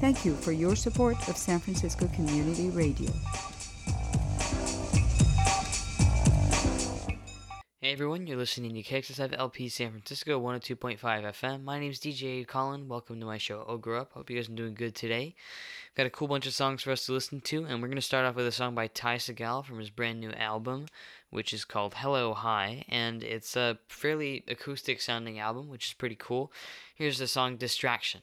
Thank you for your support of San Francisco Community Radio. Hey everyone, you're listening to KXSF LP San Francisco 102.5 FM. My name's DJ Colin. Welcome to my show, Oh Grow Up. Hope you guys are doing good today. We've got a cool bunch of songs for us to listen to, and we're going to start off with a song by Ty Segall from his brand new album, which is called Hello Hi, and it's a fairly acoustic sounding album, which is pretty cool. Here's the song Distraction.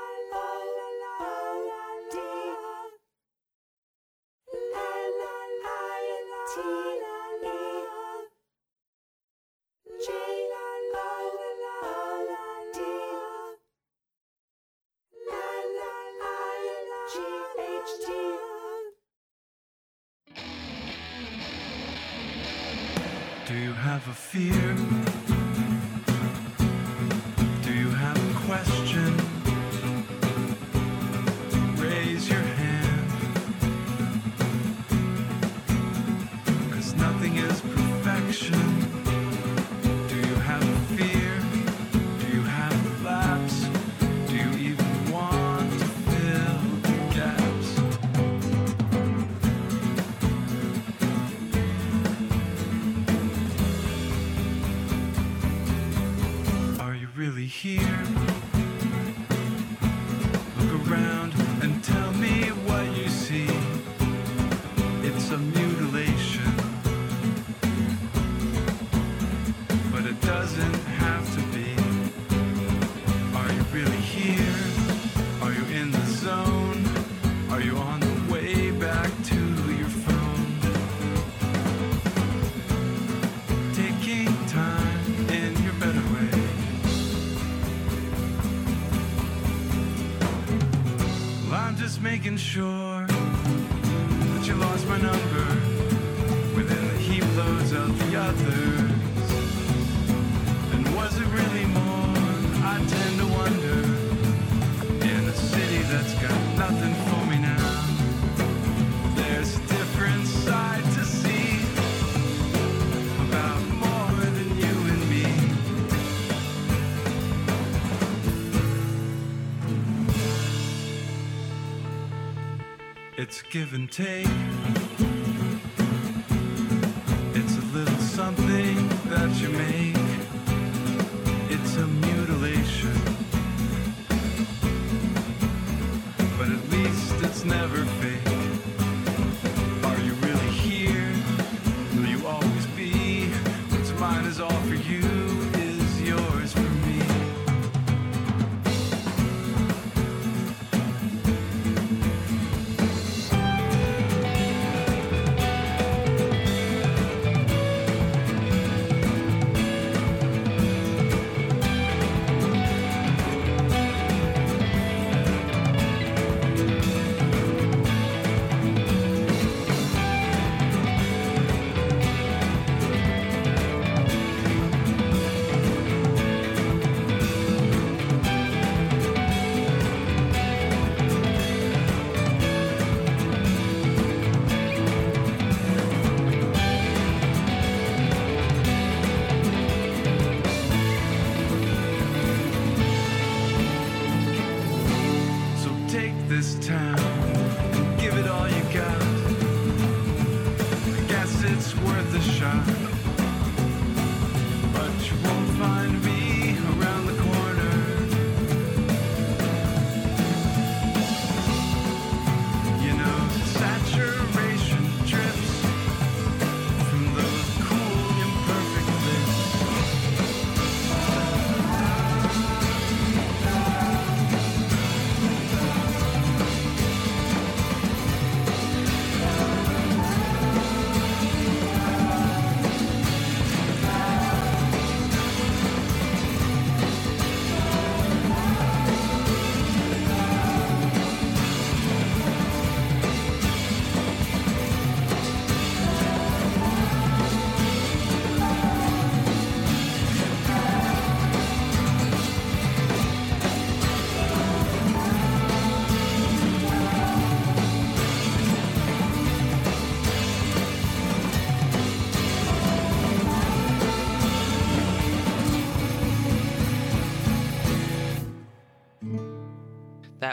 give and take.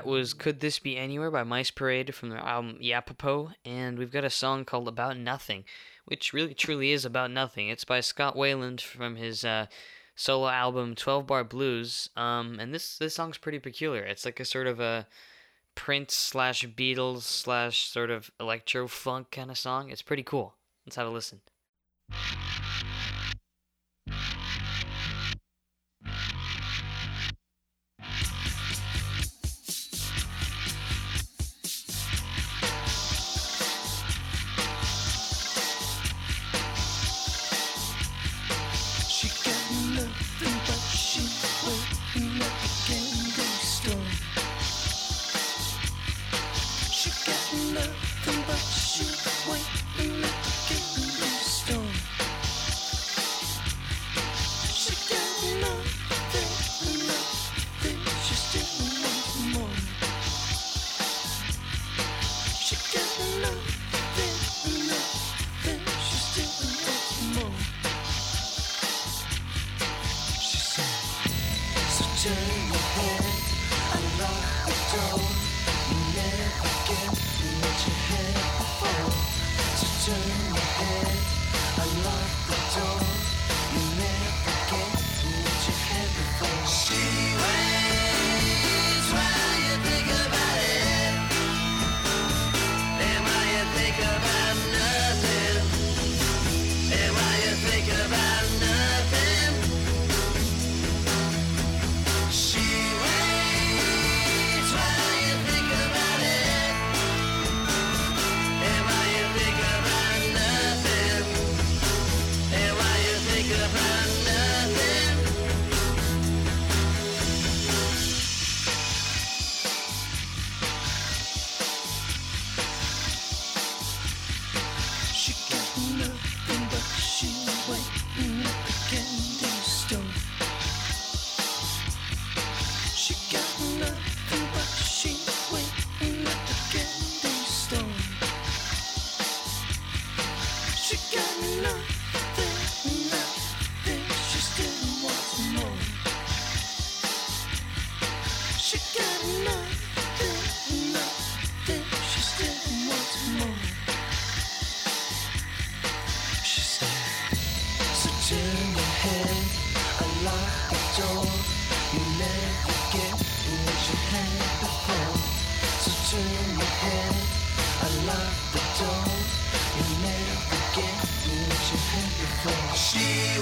was Could This Be Anywhere by Mice Parade from their album Yapapo, and we've got a song called About Nothing, which really truly is about nothing. It's by Scott Weiland from his uh, solo album 12 Bar Blues, um, and this, this song's pretty peculiar. It's like a sort of a Prince slash Beatles slash sort of electro funk kind of song. It's pretty cool. Let's have a listen. She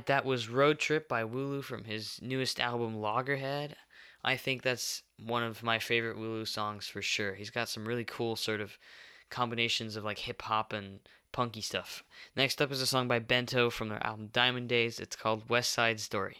right, that was Road Trip by Wulu from his newest album, Loggerhead. I think that's one of my favorite Wulu songs for sure. He's got some really cool sort of combinations of like hip hop and punky stuff. Next up is a song by Bento from their album Diamond Days. It's called West Side Story.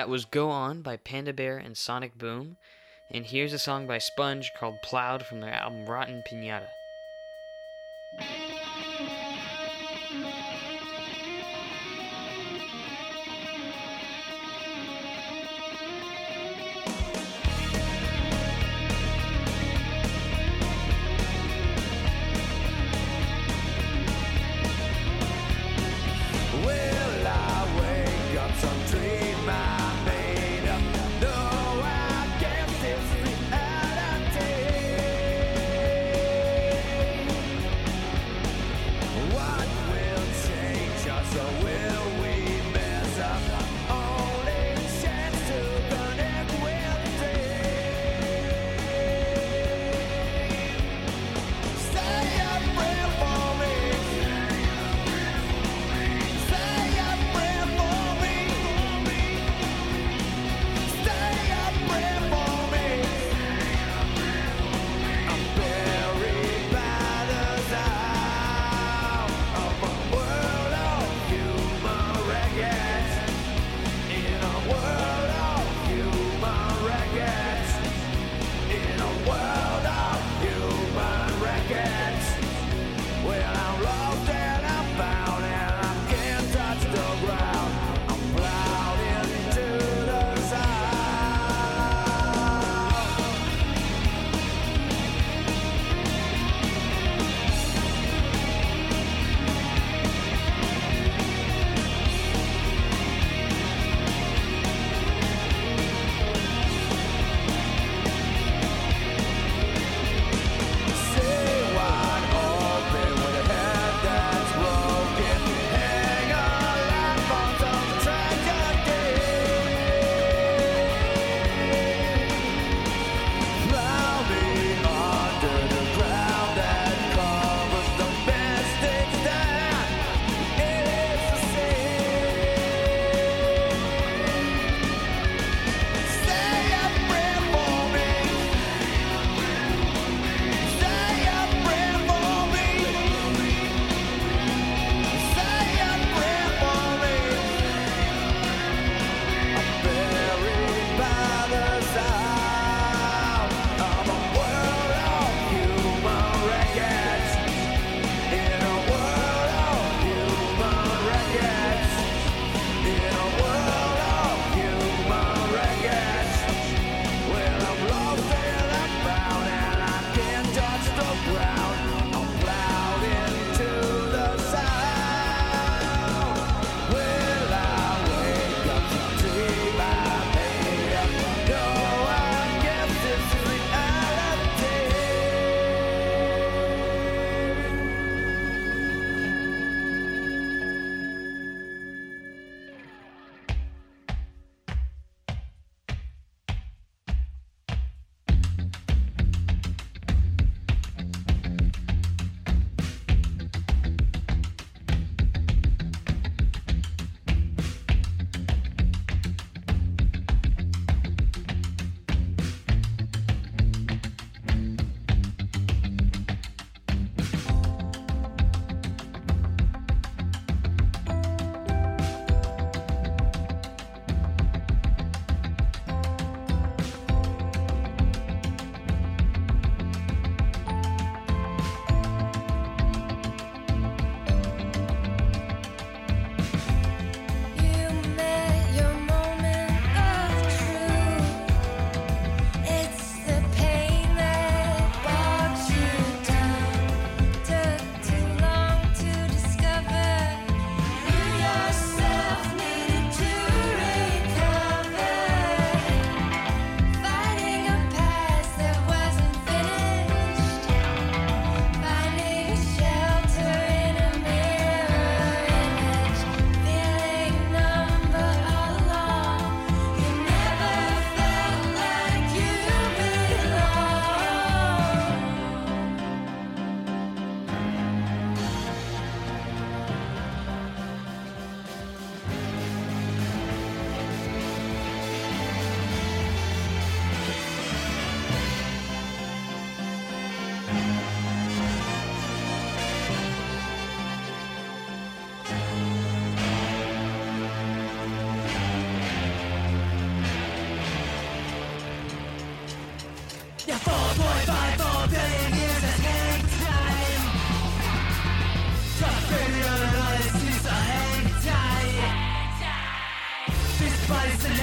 That was Go On by Panda Bear and Sonic Boom. And here's a song by Sponge called Plowed from their album Rotting Piñata. Yeah, 4.54 billion years hang time. A hang time. This body's an.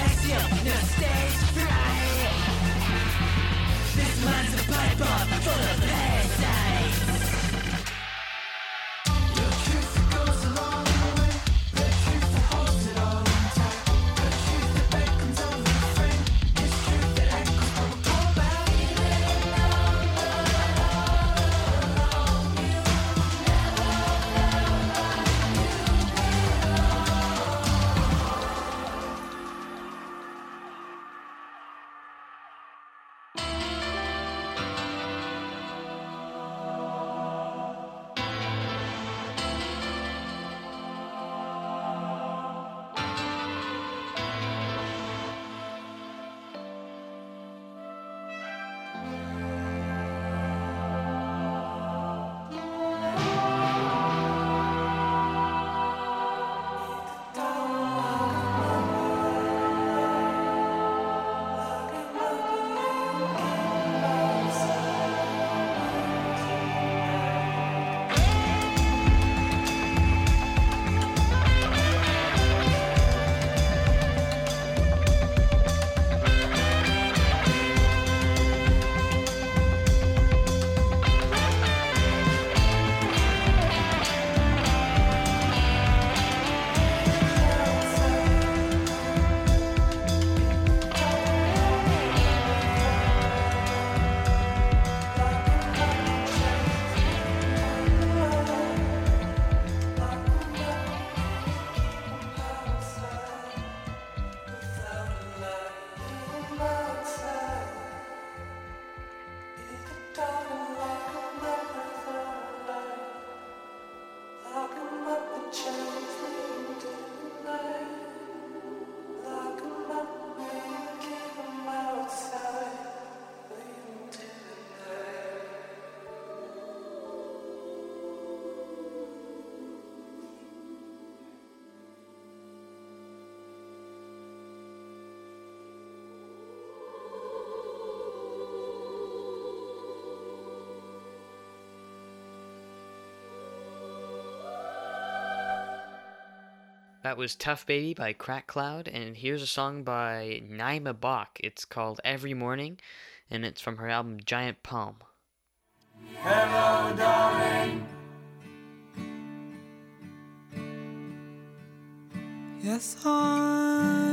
This mind's a pipe full of hate. That was Tough Baby by Crack Cloud, and here's a song by Naima Bock. It's called Every Morning, and it's from her album Giant Palm. Hello, darling. Yes, I.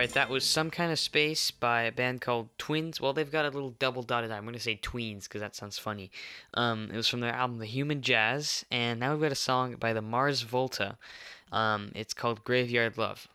Alright, that was Some Kind of Space by a band called Twins. Well, they've got a little double dotted eye. I'm going to say Tweens because that sounds funny. Um, it was from their album The Human Jazz, and now we've got a song by the Mars Volta. Um, it's called Graveyard Love.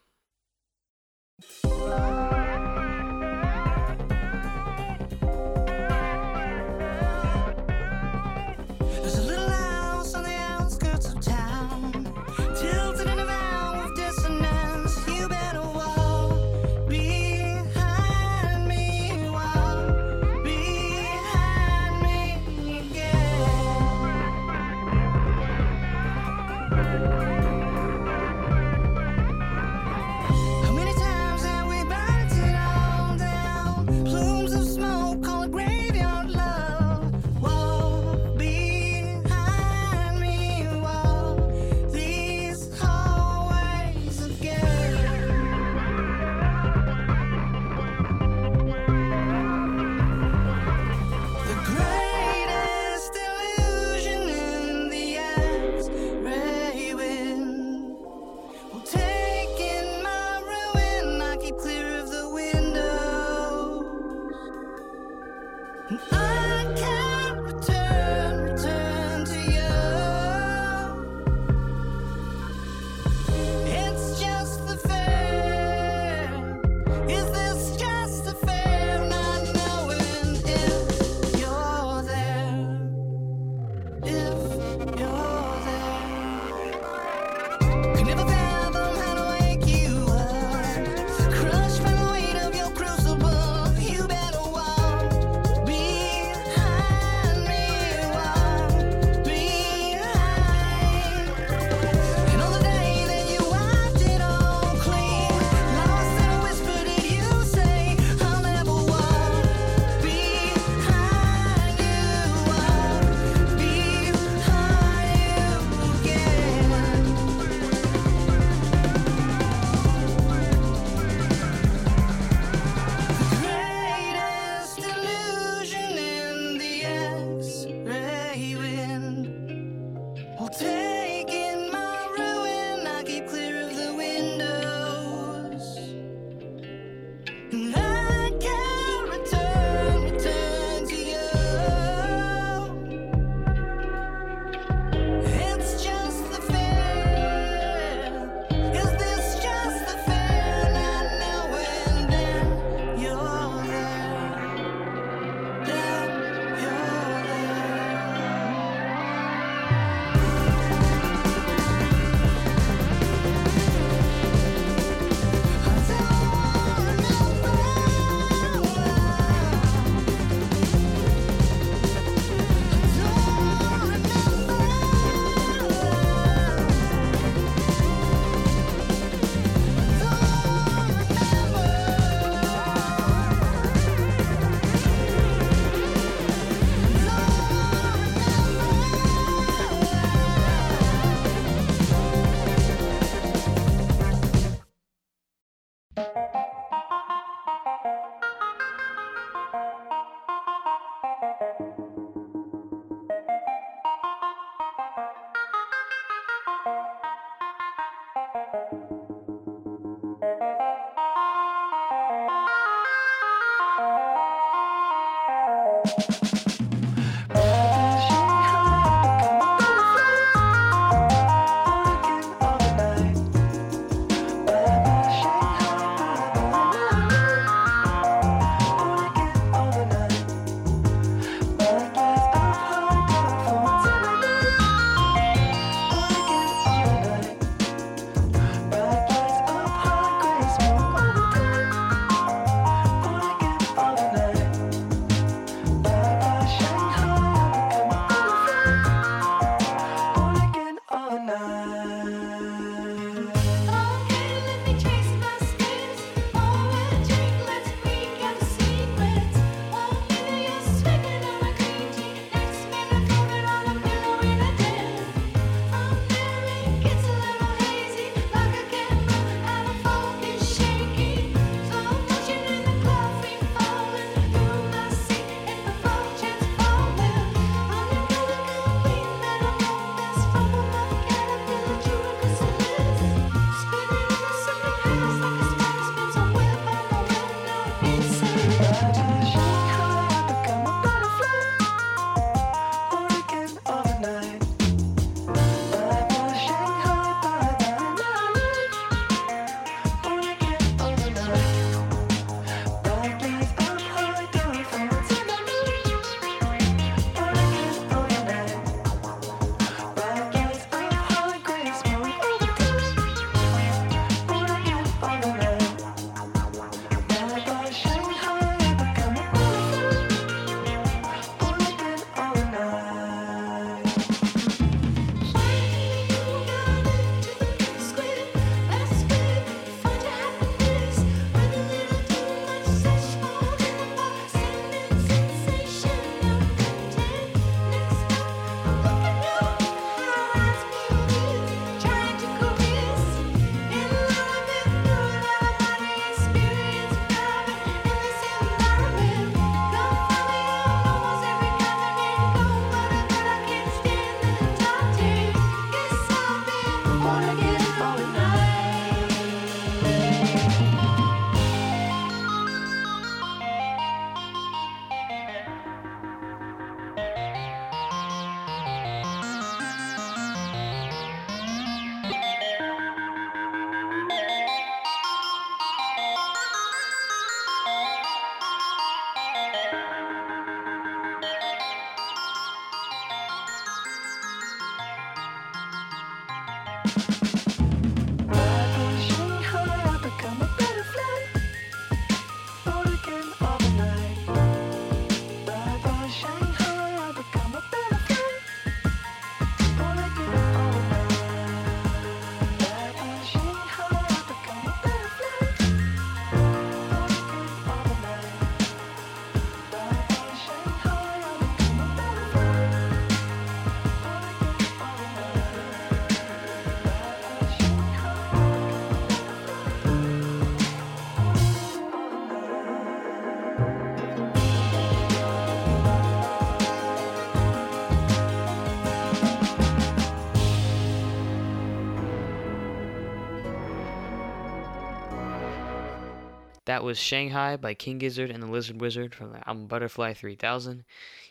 That was Shanghai by King Gizzard and the Lizard Wizard from the album Butterfly 3000.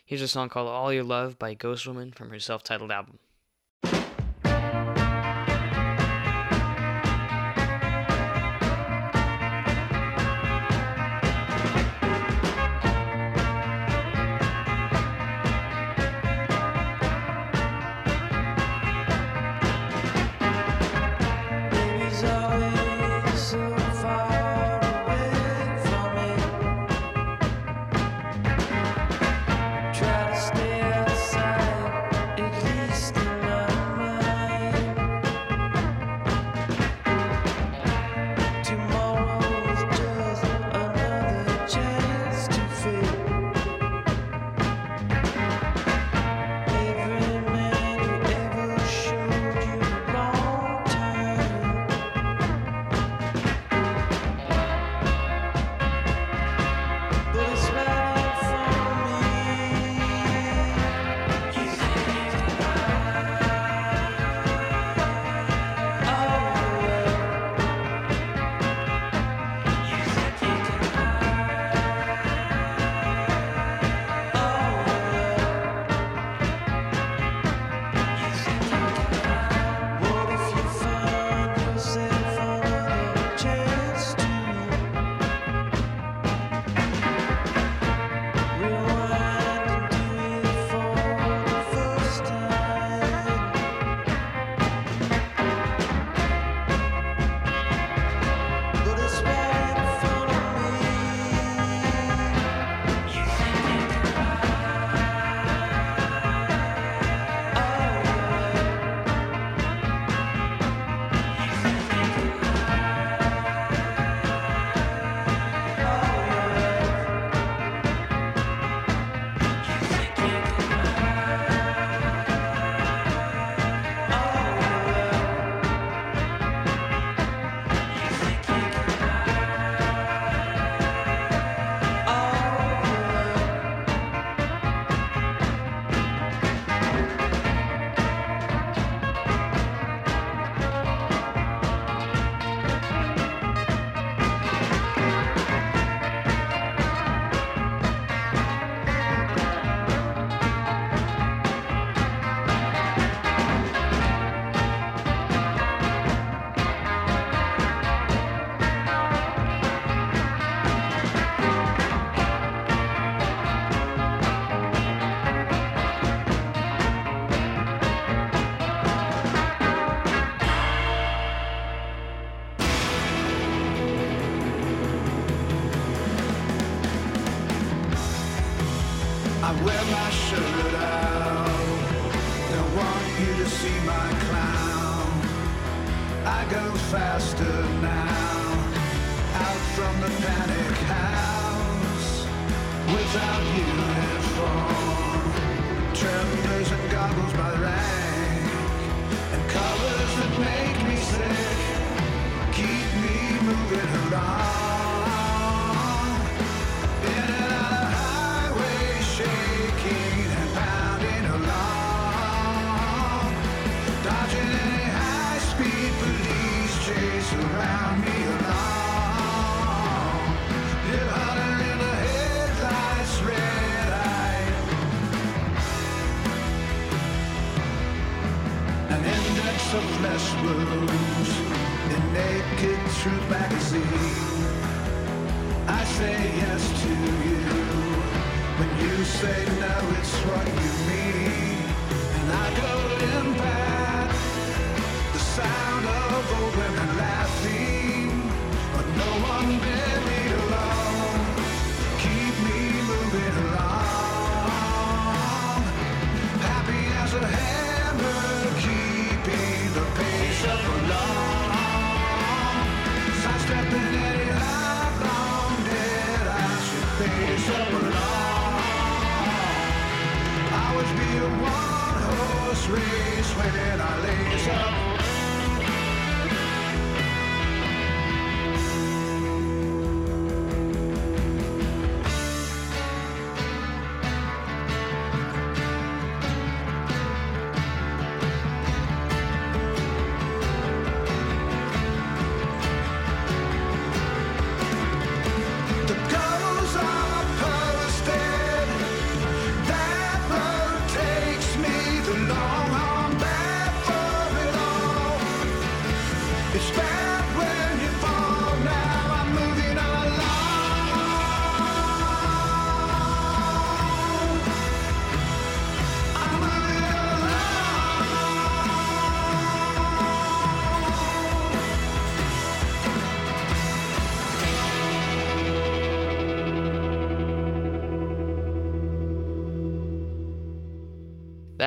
Here's a song called All Your Love by Ghostwoman from her self titled album.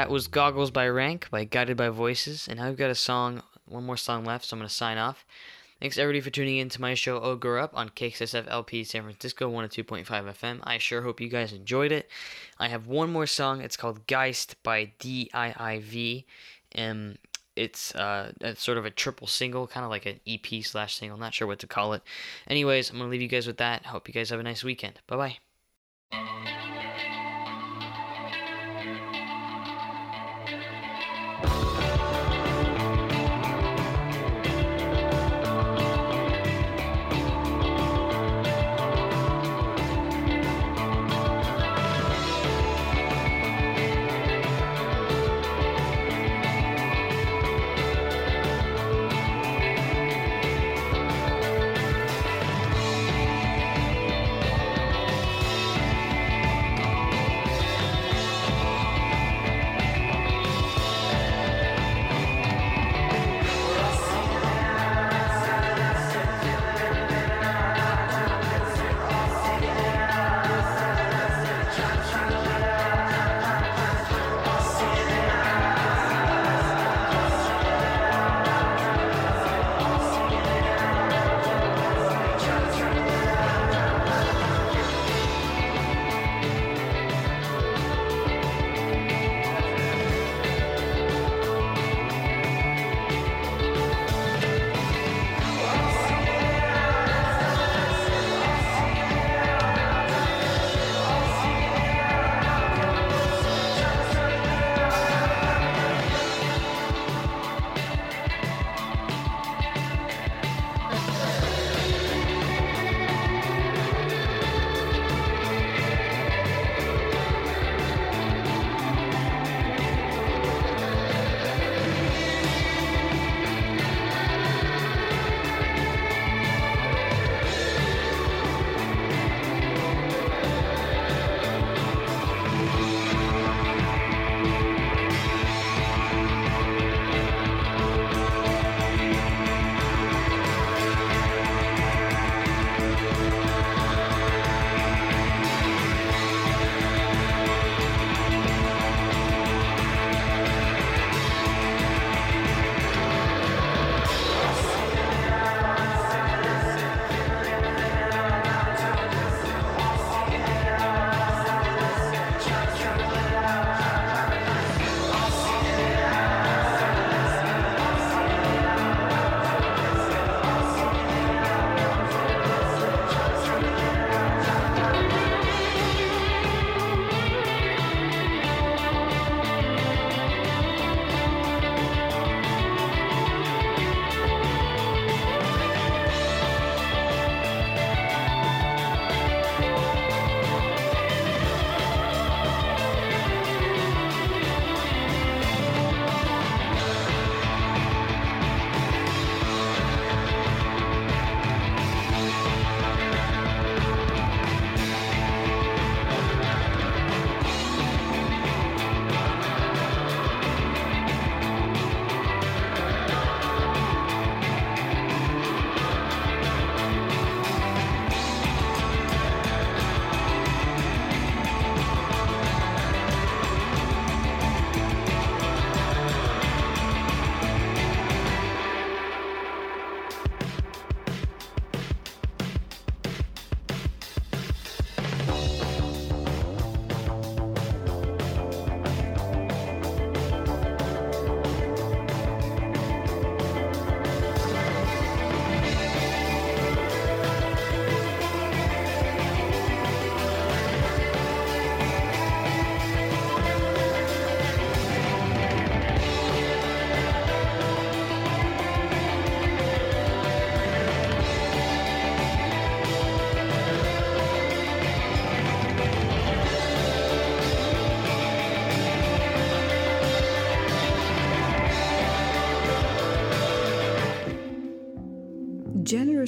That was Goggles by Rank by Guided by Voices, and now we've got a song, one more song left, so I'm going to sign off. Thanks everybody for tuning in to my show, Oh Grow Up, on KXSF LP San Francisco 102.5 FM. I sure hope you guys enjoyed it. I have one more song. It's called Geist by DIIV. And it's uh, sort of a triple single, kind of like an EP slash single. Not sure what to call it. Anyways, I'm going to leave you guys with that. Hope you guys have a nice weekend. Bye bye.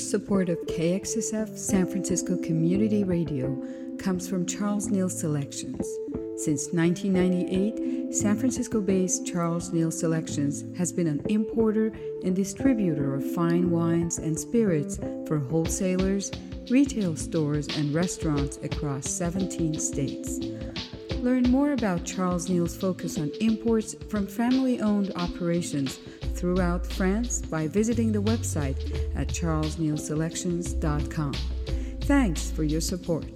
Support of KXSF San Francisco Community Radio comes from Charles Neal Selections. Since 1998, San Francisco based Charles Neal Selections has been an importer and distributor of fine wines and spirits for wholesalers, retail stores, and restaurants across 17 states. Learn more about Charles Neal's focus on imports from family owned operations throughout France by visiting the website at charlesnealselections.com. Thanks for your support.